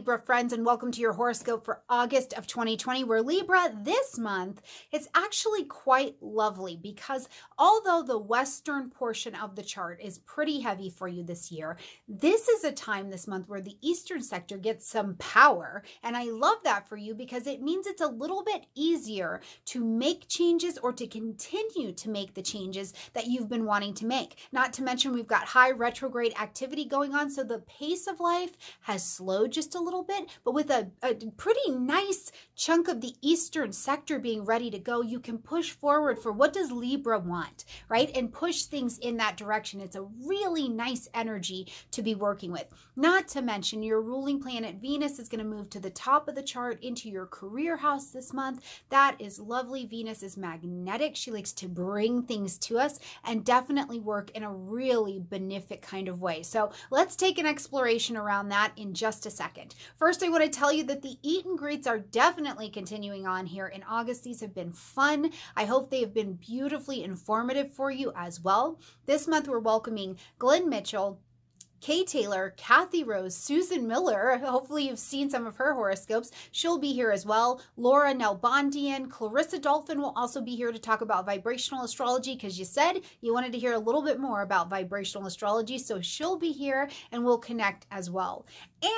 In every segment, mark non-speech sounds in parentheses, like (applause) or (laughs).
Libra friends, and welcome to your horoscope for August of 2020. Where Libra this month is actually quite lovely because although the western portion of the chart is pretty heavy for you this year, this is a time this month where the eastern sector gets some power. And I love that for you because it means it's a little bit easier to make changes or to continue to make the changes that you've been wanting to make. Not to mention, we've got high retrograde activity going on, so the pace of life has slowed just a little bit, but with a, a pretty nice chunk of the eastern sector being ready to go, you can push forward for what does Libra want, right? And push things in that direction. It's a really nice energy to be working with. Not to mention your ruling planet Venus is going to move to the top of the chart into your career house this month. That is lovely. Venus is magnetic. She likes to bring things to us and definitely work in a really benefic kind of way. So let's take an exploration around that in just a second. First, I want to tell you that the eat and greets are definitely continuing on here in August. These have been fun. I hope they have been beautifully informative for you as well. This month, we're welcoming Glenn Mitchell. Kay Taylor, Kathy Rose, Susan Miller. Hopefully, you've seen some of her horoscopes. She'll be here as well. Laura Nalbandian, Clarissa Dolphin will also be here to talk about vibrational astrology because you said you wanted to hear a little bit more about vibrational astrology. So she'll be here and we'll connect as well.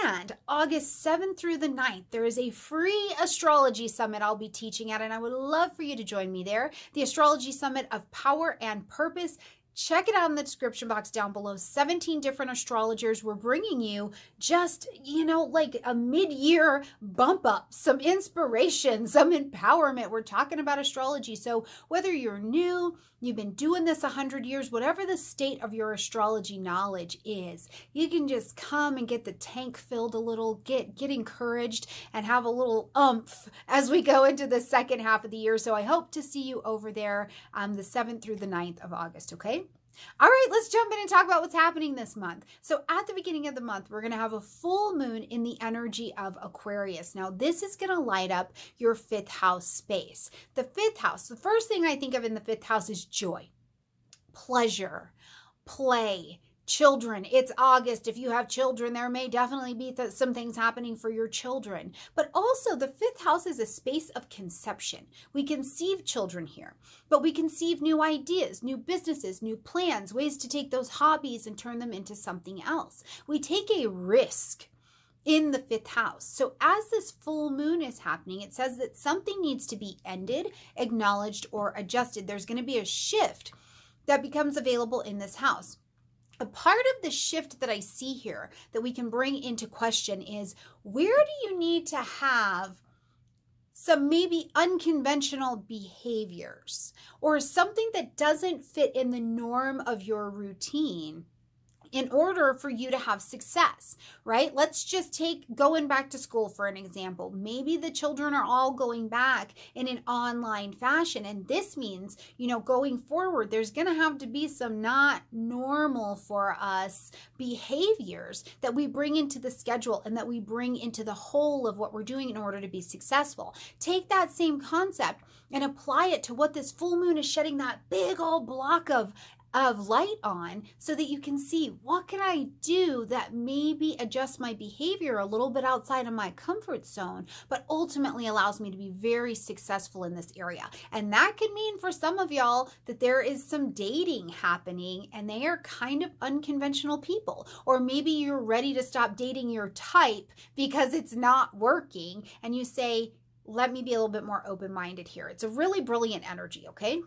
And August 7th through the 9th, there is a free astrology summit I'll be teaching at, and I would love for you to join me there. The Astrology Summit of Power and Purpose check it out in the description box down below. 17 different astrologers we're bringing you just you know like a mid-year bump up some inspiration (laughs) some empowerment. We're talking about astrology. So whether you're new you've been doing this 100 years whatever the state of your astrology knowledge is you can just come and get the tank filled a little get get encouraged and have a little umph as we go into the second half of the year. So i hope to see you over there um, the 7th through the 9th of august okay all right, let's jump in and talk about what's happening this month. So, at the beginning of the month, we're going to have a full moon in the energy of Aquarius. Now, this is going to light up your fifth house space. The fifth house, the first thing I think of in the fifth house is joy, pleasure, play, children. It's August. If you have children, there may definitely be th- some things happening for your children. But also, the fifth house is a space of conception. We conceive children here, but we conceive new ideas, new businesses, new plans, ways to take those hobbies and turn them into something else. We take a risk in the fifth house. So, as this full moon is happening, it says that something needs to be ended, acknowledged, or adjusted. There's going to be a shift that becomes available in this house a part of the shift that I see here that we can bring into question is where do you need to have some maybe unconventional behaviors or something that doesn't fit in the norm of your routine in order for you to have success, right? Let's just take going back to school for an example. Maybe the children are all going back in an online fashion. And this means, you know, going forward, there's going to have to be some not normal for us behaviors that we bring into the schedule and that we bring into the whole of what we're doing in order to be successful. Take that same concept and apply it to what this full moon is shedding that big old block of of light on so that you can see what can I do that maybe adjust my behavior a little bit outside of my comfort zone, but ultimately allows me to be very successful in this area. And that could mean for some of y'all that there is some dating happening and they are kind of unconventional people. Or maybe you're ready to stop dating your type because it's not working and you say, let me be a little bit more open minded here. It's a really brilliant energy, okay?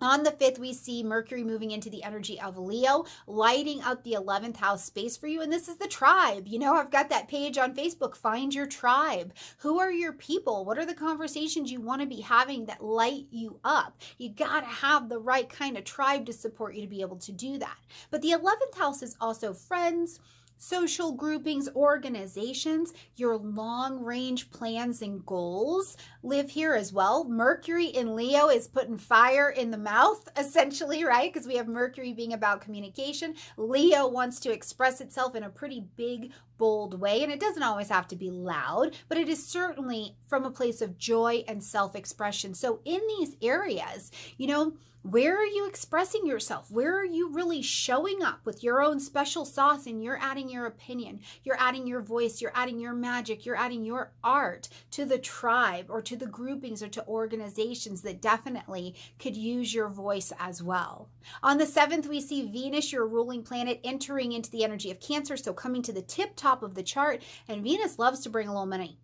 On the 5th, we see Mercury moving into the energy of Leo, lighting up the 11th house space for you. And this is the tribe. You know, I've got that page on Facebook, Find Your Tribe. Who are your people? What are the conversations you want to be having that light you up? You got to have the right kind of tribe to support you to be able to do that. But the 11th house is also friends social groupings, organizations, your long range plans and goals live here as well. Mercury in Leo is putting fire in the mouth, (laughs) essentially, right? Because we have Mercury being about communication. Leo wants to express itself in a pretty big, bold way. And it doesn't always have to be loud, but it is certainly from a place of joy and self expression. So, in these areas, you know, Where are you expressing yourself? Where are you really showing up with your own special sauce and you're adding your opinion, you're adding your voice, you're adding your magic, you're adding your art to the tribe or to the groupings or to organizations that definitely could use your voice as well. On the 7th, we see Venus, your ruling planet, entering into the energy of Cancer, so coming to the tip top of the chart, and Venus loves to bring a little money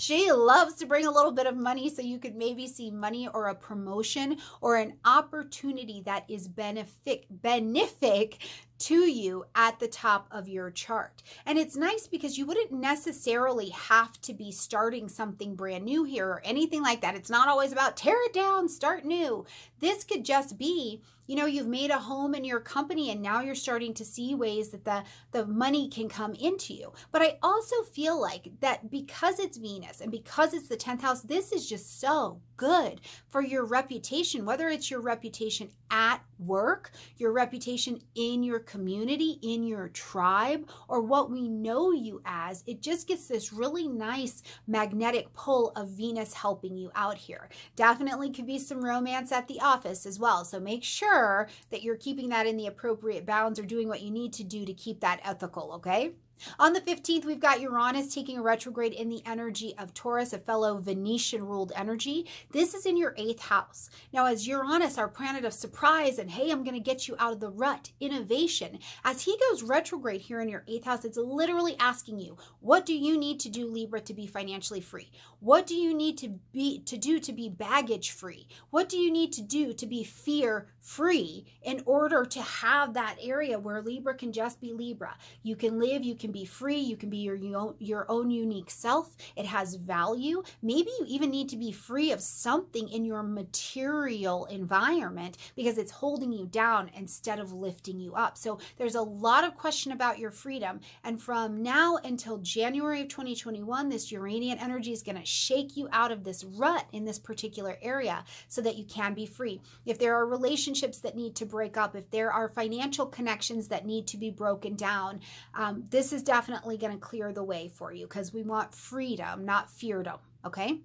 she loves to bring a little bit of money so you could maybe see money or a promotion or an opportunity that is benefic benefic to you at the top of your chart. And it's nice because you wouldn't necessarily have to be starting something brand new here or anything like that. It's not always about tear it down, start new. This could just be you know you've made a home in your company and now you're starting to see ways that the the money can come into you. But i also feel like that because it's venus and because it's the 10th house this is just so good for your reputation whether it's your reputation at work your reputation in your community in your tribe or what we know you as it just gets this really nice magnetic pull of venus helping you out here definitely could be some romance at the office as well so make sure that you're keeping that in the appropriate bounds or doing what you need to do to keep that ethical, okay? On the 15th, we've got Uranus taking a retrograde in the energy of Taurus, a fellow Venetian ruled energy. This is in your eighth house. Now, as Uranus, our planet of surprise, and hey, I'm going to get you out of the rut, innovation, as he goes retrograde here in your eighth house, it's literally asking you, what do you need to do, Libra, to be financially free? What do you need to be to do to be baggage free? What do you need to do to be fear free in order to have that area where Libra can just be Libra? You can live, you can be free, you can be your, your own unique self. It has value. Maybe you even need to be free of something in your material environment because it's holding you down instead of lifting you up. So there's a lot of question about your freedom. And from now until January of 2021, this Uranian energy is going to shake you out of this rut in this particular area so that you can be free. If there are relationships that need to break up, if there are financial connections that need to be broken down, um, this is is definitely going to clear the way for you because we want freedom, not feardom. Okay.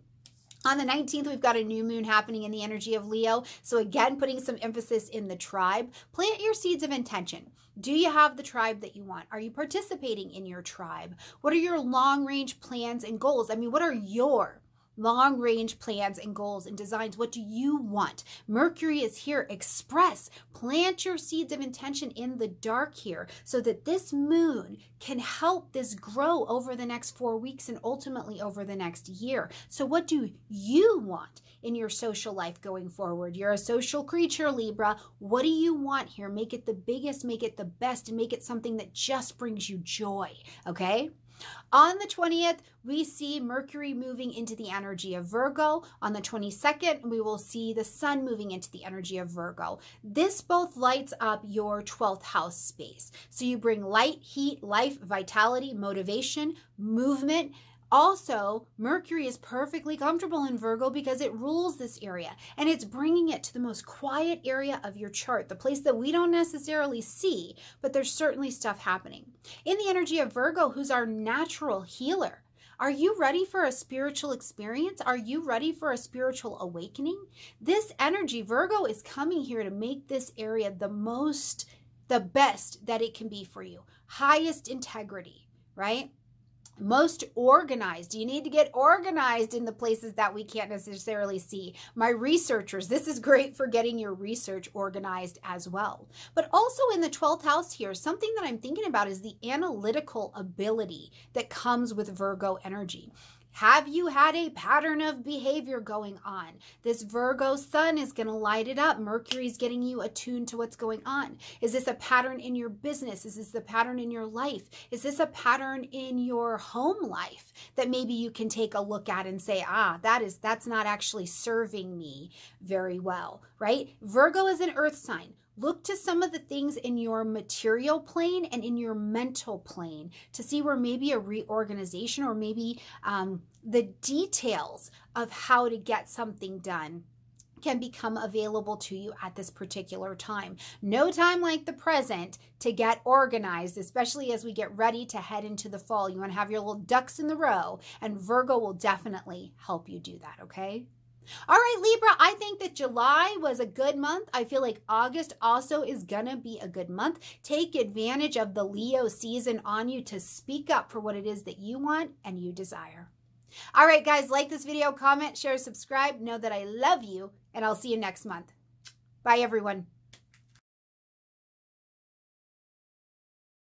On the 19th, we've got a new moon happening in the energy of Leo. So, again, putting some emphasis in the tribe. Plant your seeds of intention. Do you have the tribe that you want? Are you participating in your tribe? What are your long range plans and goals? I mean, what are your long range plans and goals and designs. What do you want? Mercury is here. Express. Plant your seeds of intention in the dark here so that this moon can help this grow over the next four weeks and ultimately over the next year. So, what do you want in your social life going forward? You're a social creature, Libra. What do you want here? Make it the biggest, make it the best, and make it something that just brings you joy. Okay? On the 20th, we see Mercury moving into the energy of Virgo. On the 22nd, we will see the Sun moving into the energy of Virgo. This both lights up your 12th house space. So you bring light, heat, life, vitality, motivation, movement, also, Mercury is perfectly comfortable in Virgo because it rules this area and it's bringing it to the most quiet area of your chart, the place that we don't necessarily see, but there's certainly stuff happening. In the energy of Virgo, who's our natural healer, are you ready for a spiritual experience? Are you ready for a spiritual awakening? This energy, Virgo, is coming here to make this area the most, the best that it can be for you. Highest integrity, right? Most organized. You need to get organized in the places that we can't necessarily see. My researchers, this is great for getting your research organized as well. But also in the 12th house here, something that I'm thinking about is the analytical ability that comes with Virgo energy. Have you had a pattern of behavior going on? This Virgo sun is going to light it up. Mercury's getting you attuned to what's going on. Is this a pattern in your business? Is this a pattern in your life? Is this a pattern in your home life that maybe you can take a look at and say, ah, that is that's not actually serving me very well, right? Virgo is an earth sign look to some of the things in your material plane and in your mental plane to see where maybe a reorganization or maybe um, the details of how to get something done can become available to you at this particular time. No time like the present to get organized, especially as we get ready to head into the fall. You want to have your little ducks in the row, and Virgo will definitely help you do that, okay? All right, Libra, I think that July was a good month. I feel like August also is going to be a good month. Take advantage of the Leo season on you to speak up for what it is that you want and you desire. All right, guys, like this video, comment, share, subscribe. Know that I love you, and I'll see you next month. Bye, everyone.